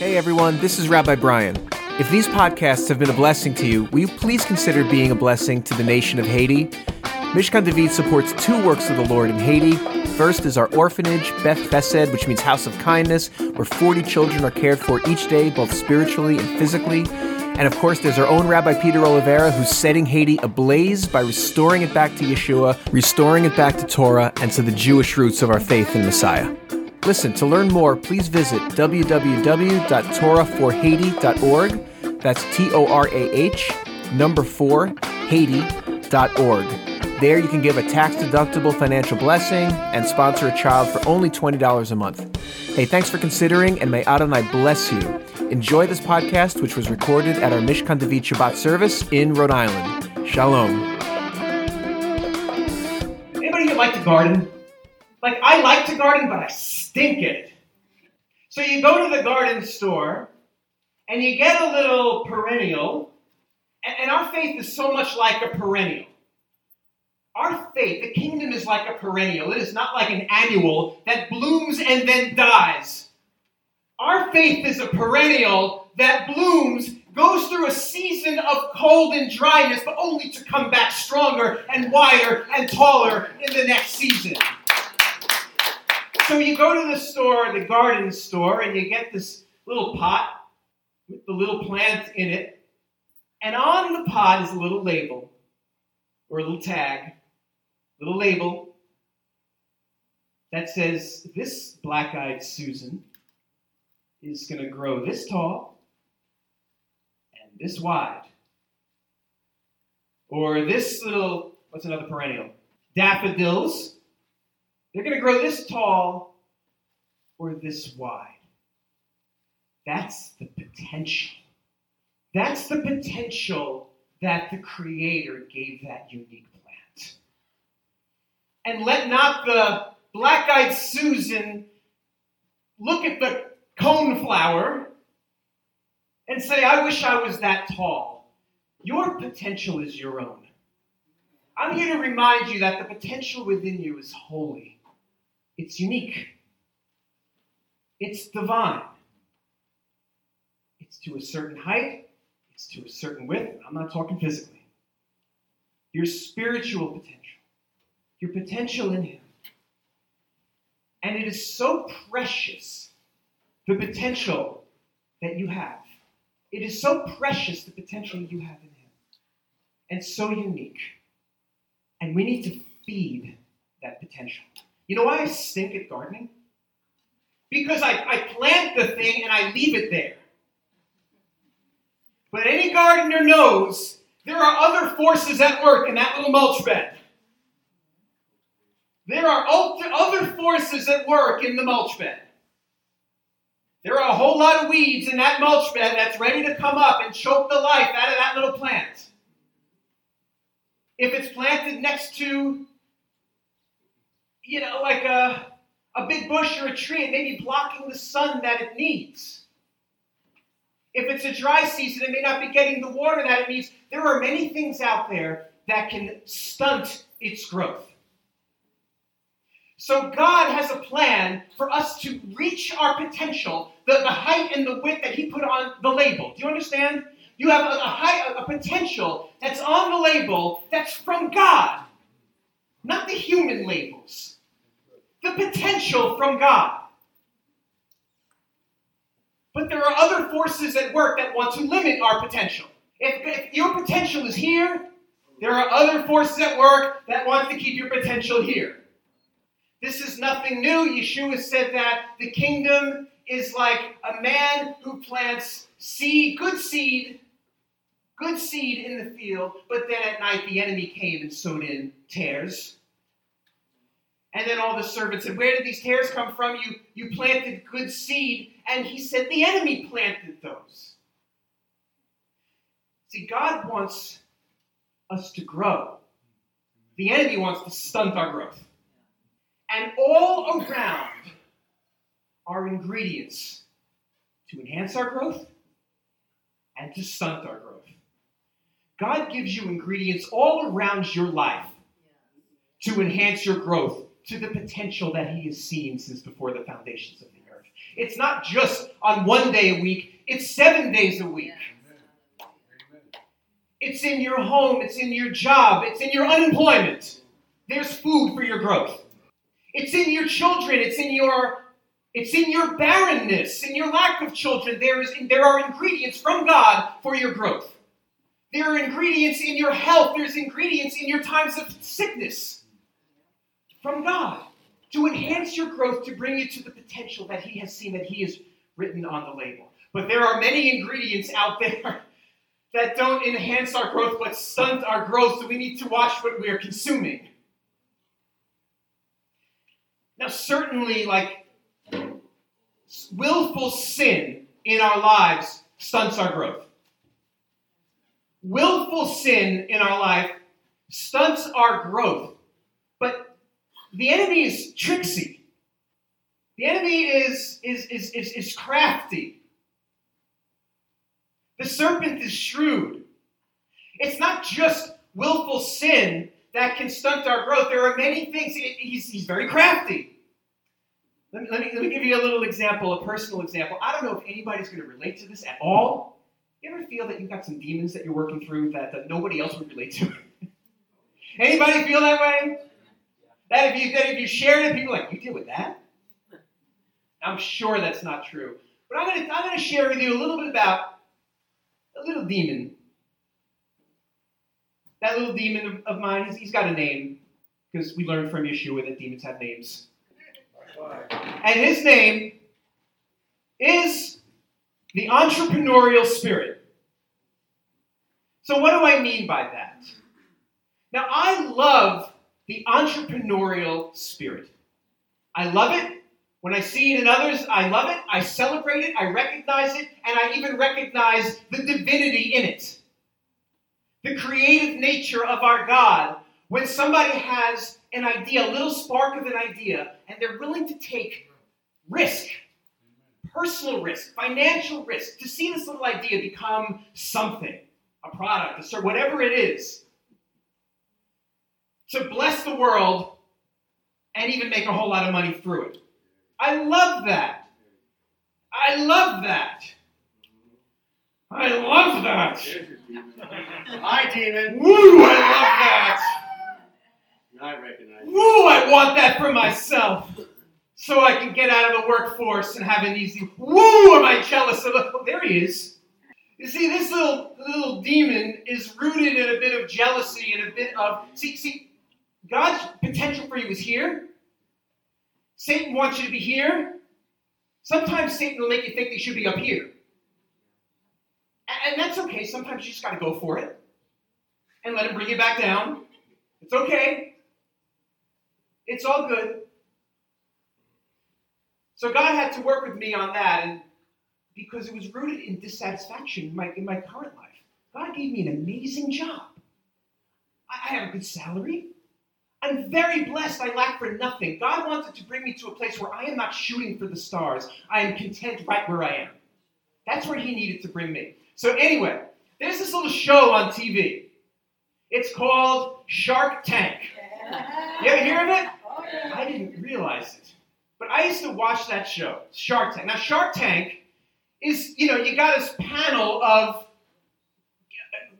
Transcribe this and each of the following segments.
Hey everyone, this is Rabbi Brian. If these podcasts have been a blessing to you, will you please consider being a blessing to the nation of Haiti? Mishkan David supports two works of the Lord in Haiti. First is our orphanage, Beth Chesed, which means house of kindness, where 40 children are cared for each day, both spiritually and physically. And of course, there's our own Rabbi Peter Oliveira, who's setting Haiti ablaze by restoring it back to Yeshua, restoring it back to Torah, and to the Jewish roots of our faith in Messiah. Listen, to learn more, please visit www.torahforhaiti.org. That's T O R A H, number four, Haiti.org. There you can give a tax deductible financial blessing and sponsor a child for only $20 a month. Hey, thanks for considering, and may Adonai bless you. Enjoy this podcast, which was recorded at our Mishkan David Shabbat service in Rhode Island. Shalom. Anybody here like to garden? Like, I like to garden, but I stink it. So you go to the garden store and you get a little perennial, and, our faith is so much like a perennial. Our faith, the kingdom is like a perennial. It is not like an annual that blooms and then dies. Our faith is a perennial that blooms, goes through a season of cold and dryness, but only to come back stronger and wider and taller in the next season. So you go to the store, the garden store, and you get this little pot with the little plant in it. And on the pot is a little label or a little tag, little label that says, This black eyed Susan is going to grow this tall and this wide. Or this little, what's another perennial? Daffodils. They're going to grow this tall or this wide. That's the potential. That's the potential that the Creator gave that unique plant. And let not the black eyed Susan look at the coneflower and say, I wish I was that tall. Your potential is your own. I'm here to remind you that the potential within you is holy, it's unique, it's divine. It's to a certain height, it's to a certain width. I'm not talking physically. Your spiritual potential, your potential in Him. And it is so precious, the potential that you have. It is so precious, the potential you have in Him, and so unique. And we need to feed that potential. You know why I stink at gardening? Because I, I plant the thing and I leave it there. But any gardener knows there are other forces at work in that little mulch bed. There are other forces at work in the mulch bed. There are a whole lot of weeds in that mulch bed that's ready to come up and choke the life out of that little plant. If it's planted next to, you know, like a, a big bush or a tree, it may be blocking the sun that it needs. If it's a dry season, it may not be getting the water that it needs. There are many things out there that can stunt its growth. So God has a plan for us to reach our potential, the, the height and the width that He put on the label. Do you understand? You have a, a, height, a potential that's on the label that's from God, not the human labels. The potential from God. But there are other forces at work that want to limit our potential. If, if, your potential is here, there are other forces at work that want to keep your potential here. This is nothing new. Yeshua said that the kingdom is like a man who plants seed, good seed, good seed in the field, but then at night the enemy came and sowed in tares. And then all the servants said, Where did these tares come from? You, you planted good seed. And he said, The enemy planted those. See, God wants us to grow, the enemy wants to stunt our growth. And all around are ingredients to enhance our growth and to stunt our growth. God gives you ingredients all around your life to enhance your growth to the potential that He has seen since before the foundations of the earth. It's not just on one day a week, it's seven days a week. It's in your home, it's in your job, it's in your unemployment. There's food for your growth. It's in your children, it's in your it's in your barrenness, in your lack of children. There is there are ingredients from God for your growth. There are ingredients in your health, there's ingredients in your times of sickness from God to enhance your growth, to bring you to the potential that He has seen, that He has written on the label. But there are many ingredients out there that don't enhance our growth but stunt our growth, so we need to watch what we are consuming. Now, certainly, like willful sin in our lives stunts our growth. Willful sin in our life stunts our growth. The enemy is tricksy. The enemy is, is, is, is, is crafty. The serpent is shrewd. It's not just willful sin that can stunt our growth. There are many things. He's, he's very crafty. Let me, let, me, let me give you a little example, a personal example. I don't know if anybody's going to relate to this at all. You ever feel that you've got some demons that you're working through that, that nobody else would relate to? Anybody feel that way? That if you that if you shared it, people are like, you deal with that? I'm sure that's not true. But I'm gonna I'm gonna share with you a little bit about a little demon. That little demon of, mine, he's, he's got a name, because we learned from Yeshua that demons have names. And his name is the entrepreneurial spirit. So, what do I mean by that? Now, I love the entrepreneurial spirit. I love it. When I see it in others, I love it. I celebrate it. I recognize it. And I even recognize the divinity in it. The creative nature of our God. When somebody has an idea, a little spark of an idea, and they're willing to take risk, personal risk, financial risk, to see this little idea become something, a product, a service, whatever it is, to bless the world and even make a whole lot of money through it. I love that. I love that. I love that. Hi, demon. Woo, I love that. I recognize. Woo, I want that for myself. So I can get out of the workforce and have an easy. Woo, am I jealous of? Oh, there he is. You see, this little little demon is rooted in a bit of jealousy and a bit of see see. God's potential for you is here. Satan wants you to be here. Sometimes Satan will make you think they should be up here. And that's okay. Sometimes you just got to go for it and let him bring you back down. It's okay. It's all good. So God had to work with me on that, and because it was rooted in dissatisfaction in my, in my current life. God gave me an amazing job. I, I have a good salary. I'm very blessed. I lack for nothing. God wanted to bring me to a place where I am not shooting for the stars. I am content right where I am. That's where He needed to bring me. So, anyway, there's this little show on TV. It's called Shark Tank. You ever hear of it? Oh, I didn't realize it. But I used to watch that show, Shark Tank. Now, Shark Tank is, you know, you got this panel of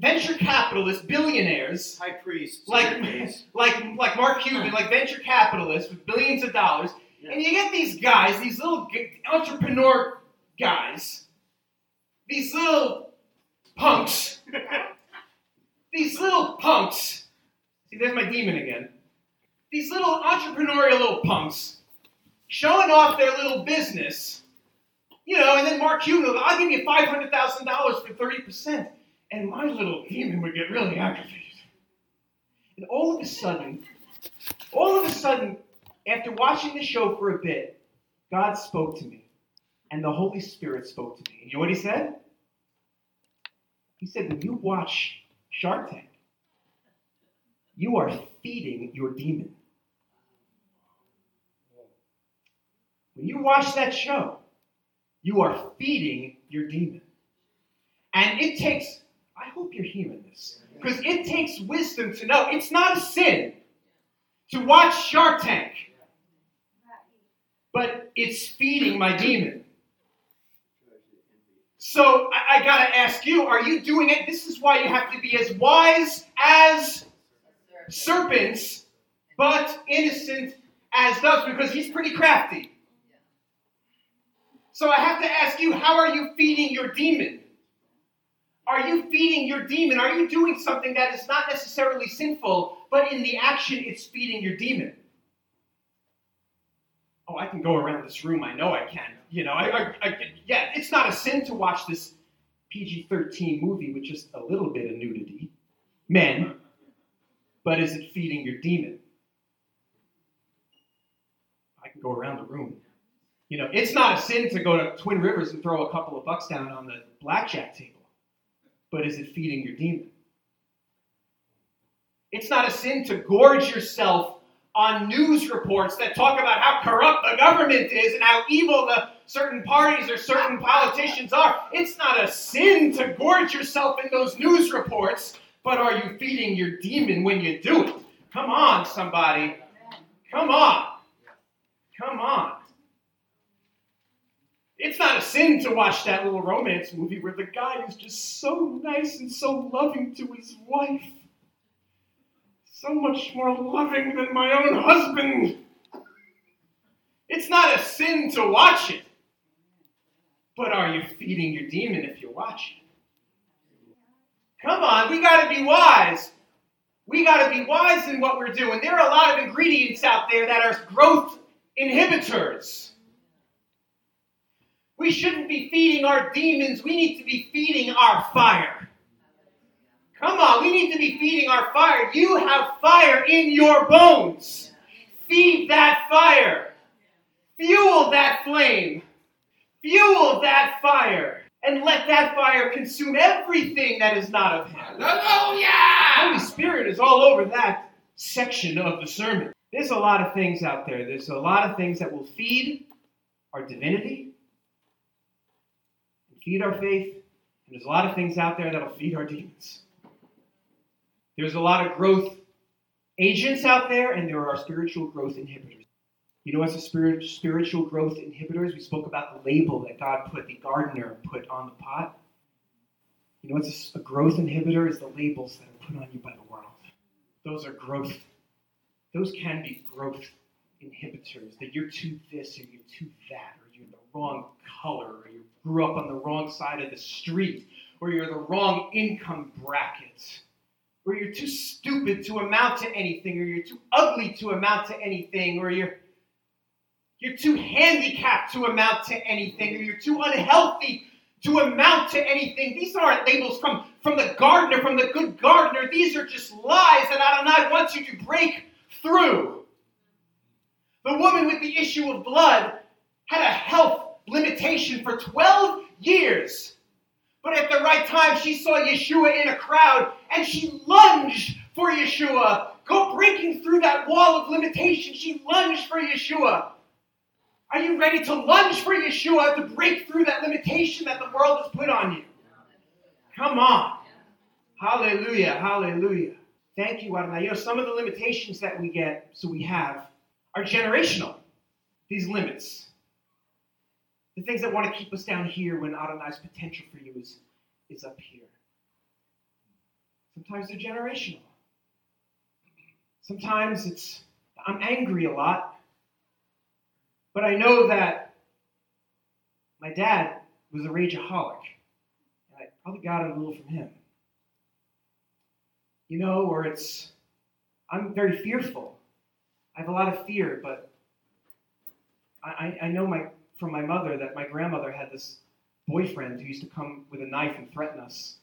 venture capitalists, billionaires, High priest. like like like Mark Cuban, like venture capitalists with billions of dollars, Yeah. and you get these guys, these little entrepreneur guys, these little punks, these little punks. See, there's my demon again. These little entrepreneurial little punks showing off their little business, you know, and then Mark Cuban, I'll give you five hundred thousand dollars for thirty percent, and my little demon would get really aggravated. And all of a sudden, all of a sudden, after watching the show for a bit, God spoke to me, and the Holy Spirit spoke to me. And you know what He said? He said, when you watch Shark Tank, you are feeding your demon. When you watch that show, you are feeding your demon. And it takes, I hope you're hearing this, because it takes wisdom to know it's not a sin to watch Shark Tank. but it's feeding my demon. So I, I got to ask you are you doing it? This is why you have to be as wise as serpents, but innocent as doves, because he's pretty crafty. So I have to ask you how are you feeding your demon? Are you feeding your demon? Are you doing something that is not necessarily sinful, but in the action it's feeding your demon? Oh, I can go around this room. I know I can. You know, I, I, I yeah, it's not a sin to watch this PG-13 movie with just a little bit of nudity, men. But is it feeding your demon? I can go around the room. You know, it's not a sin to go to Twin Rivers and throw a couple of bucks down on the blackjack table but is it feeding your demon? It's not a sin to gorge yourself on news reports that talk about how corrupt the government is and how evil the certain parties or certain politicians are. It's not a sin to gorge yourself in those news reports, but are you feeding your demon when you do it? Come on, somebody. Come on. Come on. It's not a sin to watch that little romance movie where the guy is just so nice and so loving to his wife. So much more loving than my own husband. It's not a sin to watch it. But are you feeding your demon if you watch it? Come on, we got to be wise. We got to be wise in what we're doing. There are a lot of ingredients out there that are growth inhibitors. We shouldn't be feeding our demons. We need to be feeding our fire. Come on, we need to be feeding our fire. You have fire in your bones. Feed that fire. Fuel that flame. Fuel that fire. And let that fire consume everything that is not of Him. Hallelujah! Holy Spirit is all over that section of the sermon. There's a lot of things out there. There's a lot of things that will feed our divinity, feed our faith, and there's a lot of things out there that'll feed our demons. There's a lot of growth agents out there, and there are spiritual growth inhibitors. You know what's a spirit, spiritual growth inhibitors? We spoke about the label that God put, the gardener put on the pot. You know what's a, a growth inhibitor? Is the labels that are put on you by the world. Those are growth. Those can be growth inhibitors. That you're too this or you're too that, or wrong color, or you grew up on the wrong side of the street, or you're the wrong income bracket, or you're too stupid to amount to anything, or you're too ugly to amount to anything, or you're you're too handicapped to amount to anything, or you're too unhealthy to amount to anything. These aren't labels from, from the gardener, from the good gardener. These are just lies that Adonai wants you to break through. The woman with the issue of blood had a health limitation for 12 years. But at the right time, she saw Yeshua in a crowd and she lunged for Yeshua. Go breaking through that wall of limitation. She lunged for Yeshua. Are you ready to lunge for Yeshua to break through that limitation that the world has put on you? Come on. Hallelujah. Hallelujah. Thank you, Adonai. You know, some of the limitations that we get, so we have, are generational. These limits. The things that want to keep us down here when Adonai's potential for you is, is up here. Sometimes they're generational. Sometimes it's, I'm angry a lot, but I know that my dad was a rageaholic. And I probably got it a little from him. You know, or it's, I'm very fearful. I have a lot of fear, but I, I know my from my mother that my grandmother had this boyfriend who used to come with a knife and threaten us.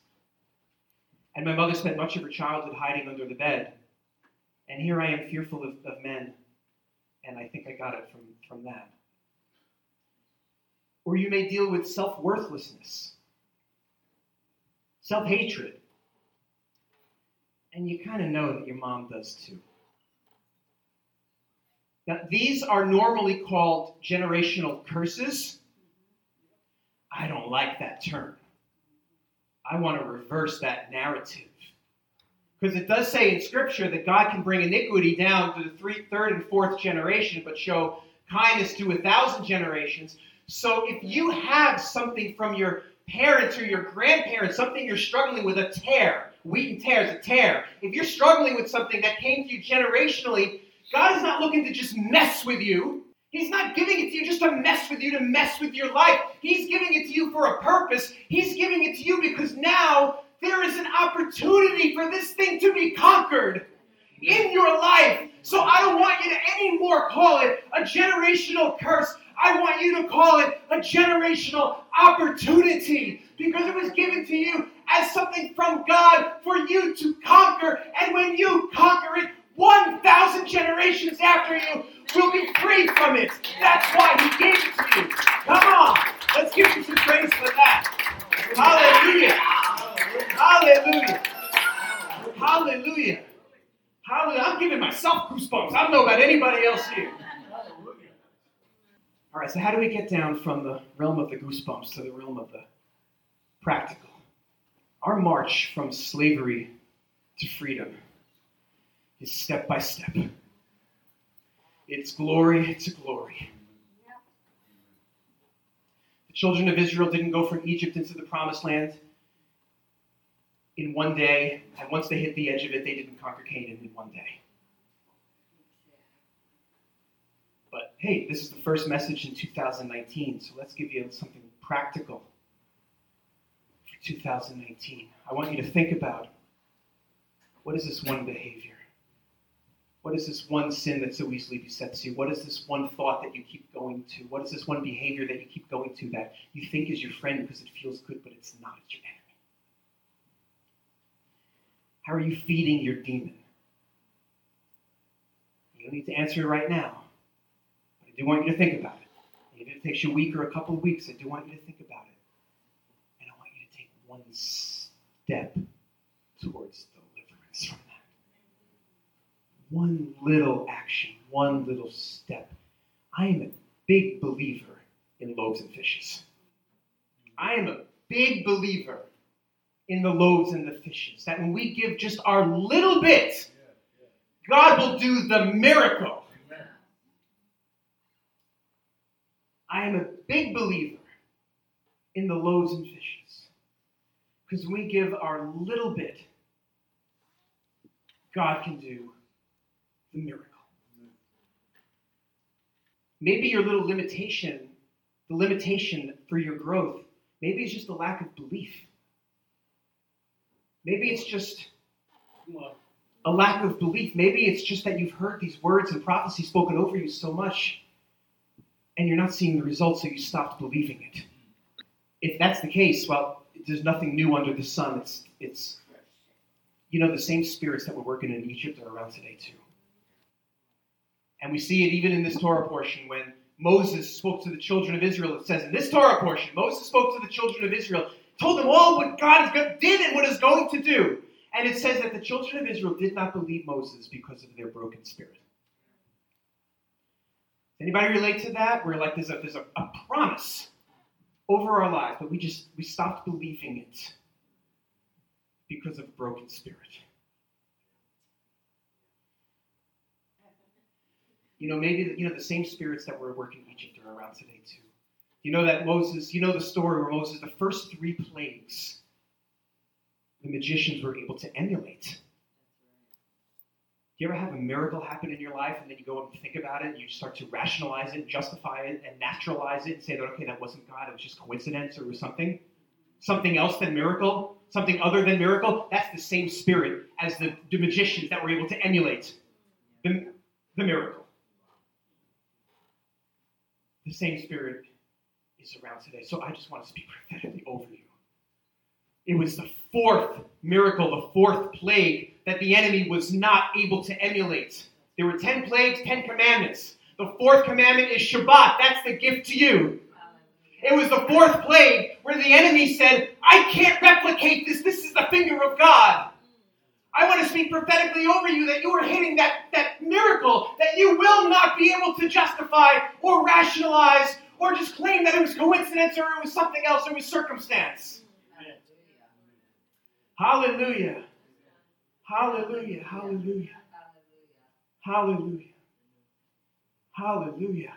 And my mother spent much of her childhood hiding under the bed. And here I am fearful of, of men. And I think I got it from, from that. Or you may deal with self worthlessness, self hatred. And you kind of know that your mom does too. Now, these are normally called generational curses. I don't like that term. I want to reverse that narrative. Because it does say in Scripture that God can bring iniquity down to the three, third and fourth generation, but show kindness to a thousand generations. So if you have something from your parents or your grandparents, something you're struggling with, a tear, wheat and tear is a tear. If you're struggling with something that came to you generationally, God is not looking to just mess with you. He's not giving it to you just to mess with you, to mess with your life. He's giving it to you for a purpose. He's giving it to you because now there is an opportunity for this thing to be conquered in your life. So I don't want you to anymore call it a generational curse. I want you to call it a generational opportunity because it was given to you as something from God for you to conquer. And when you conquer it, 1,000 generations after you will be free from it. That's why He gave it to you. Come on, let's give Him some praise for that. Hallelujah. Hallelujah. Hallelujah. Hallelujah. I'm giving myself goosebumps. I don't know about anybody else here. All right, so how do we get down from the realm of the goosebumps to the realm of the practical? Our march from slavery to freedom is step by step. It's glory to glory. The children of Israel didn't go from Egypt into the promised land in one day, and once they hit the edge of it, they didn't conquer Canaan in one day. But hey, this is the first message in 2019, so let's give you something practical for 2019. I want you to think about what is this one behavior? What is this one sin that so easily besets you? What is this one thought that you keep going to? What is this one behavior that you keep going to that you think is your friend because it feels good, but it's not? It's your enemy. How are you feeding your demon? You don't need to answer it right now, but I do want you to think about it. Maybe it takes you a week or a couple of weeks. I do want you to think about it. And I want you to take one step towards. One little action, one little step. I am a big believer in loaves and fishes. I am a big believer in the loaves and the fishes. That when we give just our little bit, God will do the miracle. I am a big believer in the loaves and fishes. Because when we give our little bit, God can do the miracle. Maybe your little limitation, the limitation for your growth, maybe it's just a lack of belief. Maybe it's just a lack of belief. Maybe it's just that you've heard these words and prophecies spoken over you so much and you're not seeing the results, so you stopped believing it. If that's the case, well, there's nothing new under the sun. It's, it's you know, the same spirits that were working in Egypt are around today too. And we see it even in this Torah portion when Moses spoke to the children of Israel. It says in this Torah portion, Moses spoke to the children of Israel told them all what God did and what is going to do. And it says that the children of Israel did not believe Moses because of their broken spirit. Anybody relate to that? Where like there's a there's a, a promise over our lives, but we just we stopped believing it because of broken spirit. You know, maybe you know the same spirits that were working in Egypt are around today too. You know that Moses, you know the story where Moses, the first three plagues, the magicians were able to emulate. Do you ever have a miracle happen in your life and then you go and think about it and you start to rationalize it, justify it, and naturalize it and say that, okay, that wasn't God, it was just coincidence or something? Something else than miracle? Something other than miracle? That's the same spirit as the, the magicians that were able to emulate the, the miracle. The same spirit is around today. So I just want to speak prophetically over you. It was the fourth miracle, the fourth plague that the enemy was not able to emulate. There were 10 plagues, 10 commandments. The fourth commandment is Shabbat. That's the gift to you. It was the fourth plague where the enemy said, I can't replicate this. This is the finger of God. I want to speak prophetically over you that you are hitting that, that miracle that you will not be able to justify or rationalize or just claim that it was coincidence or it was something else, it was circumstance. Hallelujah. Hallelujah. Hallelujah. Hallelujah. Hallelujah.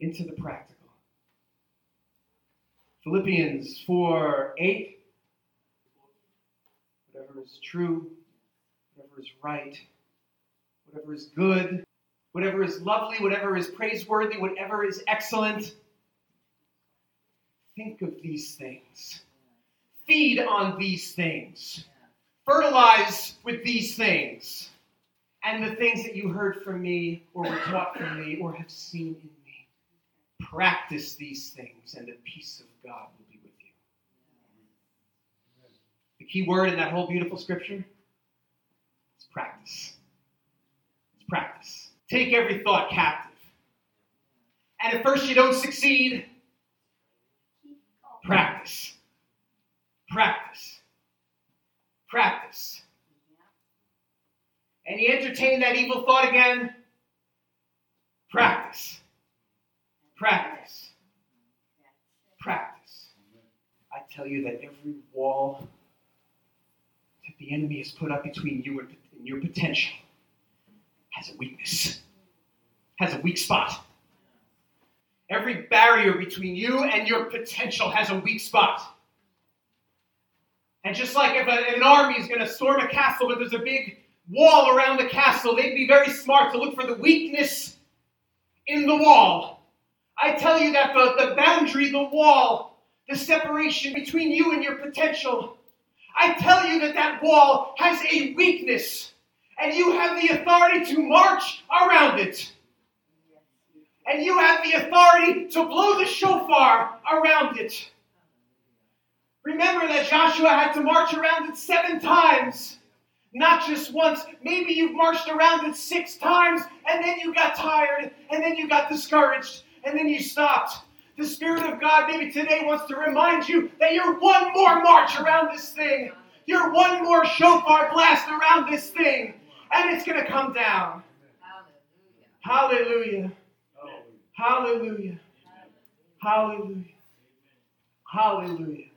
into the practical. Philippians 4 8. Is true, whatever is right, whatever is good, whatever is lovely, whatever is praiseworthy, whatever is excellent. Think of these things. Feed on these things. Fertilize with these things. And the things that you heard from me, or were taught from me, or have seen in me. Practice these things, and the peace of God will be with you. The key word in that whole beautiful scripture is practice. It's practice. Take every thought captive. And at first you don't succeed, practice. Practice. Practice. And you entertain that evil thought again, practice. Practice. Practice. I tell you that every wall the enemy has put up between you and your potential has a weakness, has a weak spot. Every barrier between you and your potential has a weak spot. And just like if a, an army is going to storm a castle, but there's a big wall around the castle, they'd be very smart to look for the weakness in the wall. I tell you that the, the boundary, the wall, the separation between you and your potential, I tell you that that wall has a weakness, and you have the authority to march around it. And you have the authority to blow the shofar around it. Remember that Joshua had to march around it seven times, not just once. Maybe you've marched around it six times, and then you got tired, and then you got discouraged, and then you stopped. The Spirit of God maybe today wants to remind you that you're one more march around this thing. You're one more shofar blast around this thing, and it's going to come down. Hallelujah. Hallelujah. Hallelujah. Hallelujah.